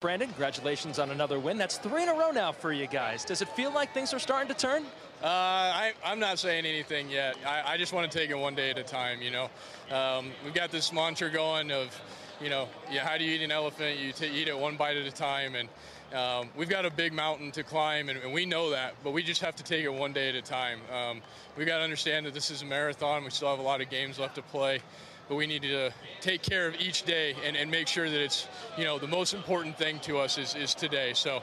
Brandon, congratulations on another win. That's three in a row now for you guys. Does it feel like things are starting to turn? Uh, I, am not saying anything yet. I, I, just want to take it one day at a time. You know, um, we've got this mantra going of, you know, yeah, how do you eat an elephant? You t- eat it one bite at a time, and um, we've got a big mountain to climb, and, and, we know that. But we just have to take it one day at a time. Um, we've got to understand that this is a marathon. We still have a lot of games left to play but we need to take care of each day and, and make sure that it's, you know, the most important thing to us is, is today. So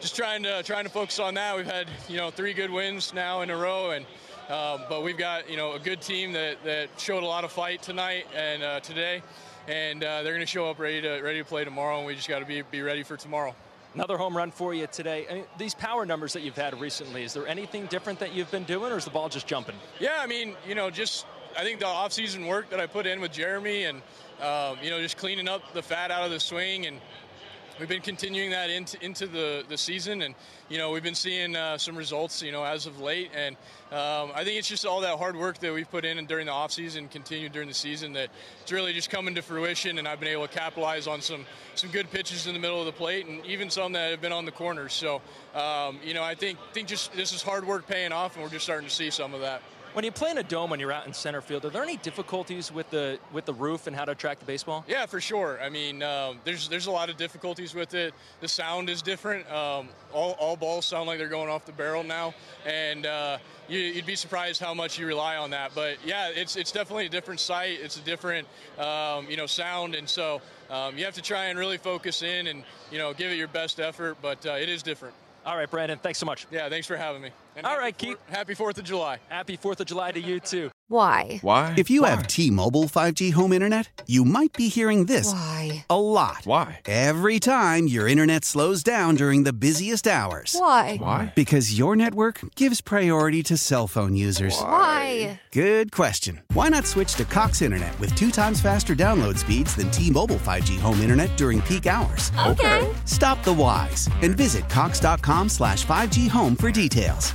just trying to trying to focus on that. We've had, you know, three good wins now in a row, and um, but we've got, you know, a good team that, that showed a lot of fight tonight and uh, today, and uh, they're going to show up ready to ready to play tomorrow, and we just got to be be ready for tomorrow. Another home run for you today. I mean, these power numbers that you've had recently, is there anything different that you've been doing, or is the ball just jumping? Yeah, I mean, you know, just I think the offseason work that I put in with Jeremy and, um, you know, just cleaning up the fat out of the swing and we've been continuing that into, into the, the season and you know we've been seeing uh, some results you know as of late and um, I think it's just all that hard work that we've put in and during the offseason continued during the season that it's really just coming to fruition and I've been able to capitalize on some some good pitches in the middle of the plate and even some that have been on the corners so um, you know I think think just this is hard work paying off and we're just starting to see some of that. When you play in a dome when you're out in center field, are there any difficulties with the with the roof and how to track the baseball? Yeah, for sure. I mean, um, there's there's a lot of difficulties with it. The sound is different. Um, all, all balls sound like they're going off the barrel now, and uh, you, would be surprised how much you rely on that. But yeah, it's it's definitely a different sight. It's a different um, you know sound, and so um, you have to try and really focus in and you know give it your best effort. But uh, it is different. All right, Brandon, thanks so much. Yeah, thanks for having me. And All right, Keith. Happy 4th of July. Happy 4th of July to you, too. Why? Why? If you Why? have T Mobile 5G home internet, you might be hearing this Why? a lot. Why? Every time your internet slows down during the busiest hours. Why? Why? Because your network gives priority to cell phone users. Why? Good question. Why not switch to Cox Internet with two times faster download speeds than T Mobile 5G home internet during peak hours? Okay. Stop the whys and visit Cox.com slash 5G home for details.